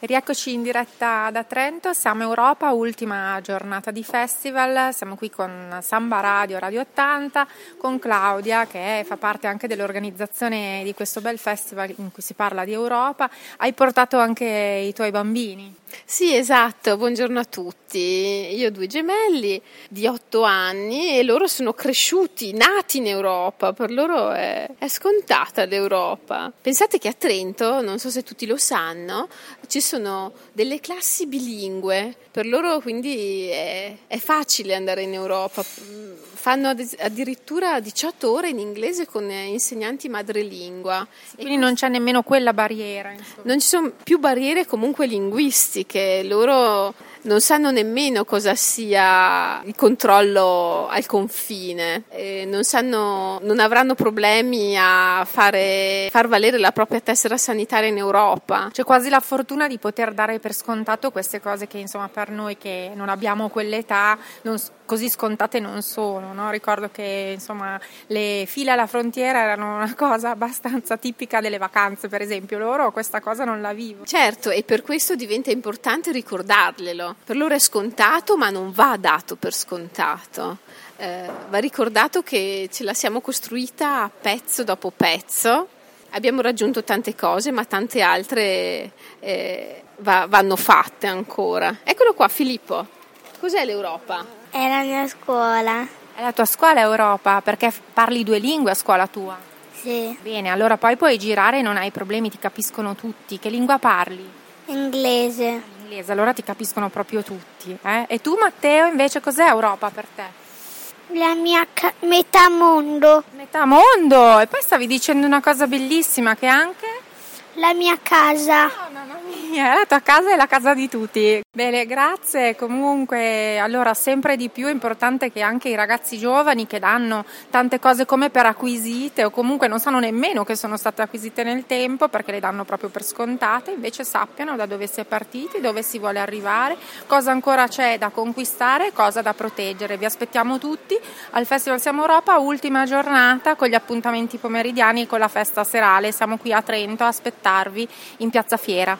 Rieccoci in diretta da Trento, siamo Europa, ultima giornata di festival, siamo qui con Samba Radio, Radio 80, con Claudia che fa parte anche dell'organizzazione di questo bel festival in cui si parla di Europa. Hai portato anche i tuoi bambini? Sì, esatto, buongiorno a tutti. Io ho due gemelli di otto anni e loro sono cresciuti, nati in Europa, per loro è, è scontata l'Europa. Pensate che a Trento, non so se tutti lo sanno, ci sono delle classi bilingue, per loro quindi è, è facile andare in Europa. Fanno addirittura 18 ore in inglese con insegnanti madrelingua. Quindi non c'è nemmeno quella barriera. Insomma. Non ci sono più barriere comunque linguistiche, loro non sanno nemmeno cosa sia il controllo al confine, non, sanno, non, avranno problemi a fare, far valere la propria tessera sanitaria in Europa. C'è quasi la fortuna di poter dare per scontato queste cose che insomma per noi che non abbiamo quell'età non, così scontate non sono. No? Ricordo che insomma le file alla frontiera erano una cosa abbastanza tipica delle vacanze, per esempio, loro questa cosa non la vivono. Certo, e per questo diventa importante ricordarglielo per loro è scontato, ma non va dato per scontato. Eh, va ricordato che ce la siamo costruita pezzo dopo pezzo. Abbiamo raggiunto tante cose, ma tante altre eh, va, vanno fatte ancora. Eccolo qua, Filippo. Cos'è l'Europa? È la mia scuola. È la tua scuola Europa? Perché parli due lingue a scuola tua? Sì. Bene, allora poi puoi girare e non hai problemi, ti capiscono tutti. Che lingua parli? Inglese inglese, allora ti capiscono proprio tutti. Eh? E tu Matteo invece cos'è Europa per te? La mia ca- metà mondo. Metà mondo! E poi stavi dicendo una cosa bellissima che anche... La mia casa. Mia, la tua casa è la casa di tutti. Bene, grazie. Comunque, allora, sempre di più è importante che anche i ragazzi giovani che danno tante cose come per acquisite o comunque non sanno nemmeno che sono state acquisite nel tempo perché le danno proprio per scontate, invece sappiano da dove si è partiti, dove si vuole arrivare, cosa ancora c'è da conquistare, cosa da proteggere. Vi aspettiamo tutti al Festival Siamo Europa, ultima giornata con gli appuntamenti pomeridiani e con la festa serale. Siamo qui a Trento a aspettarvi in Piazza Fiera.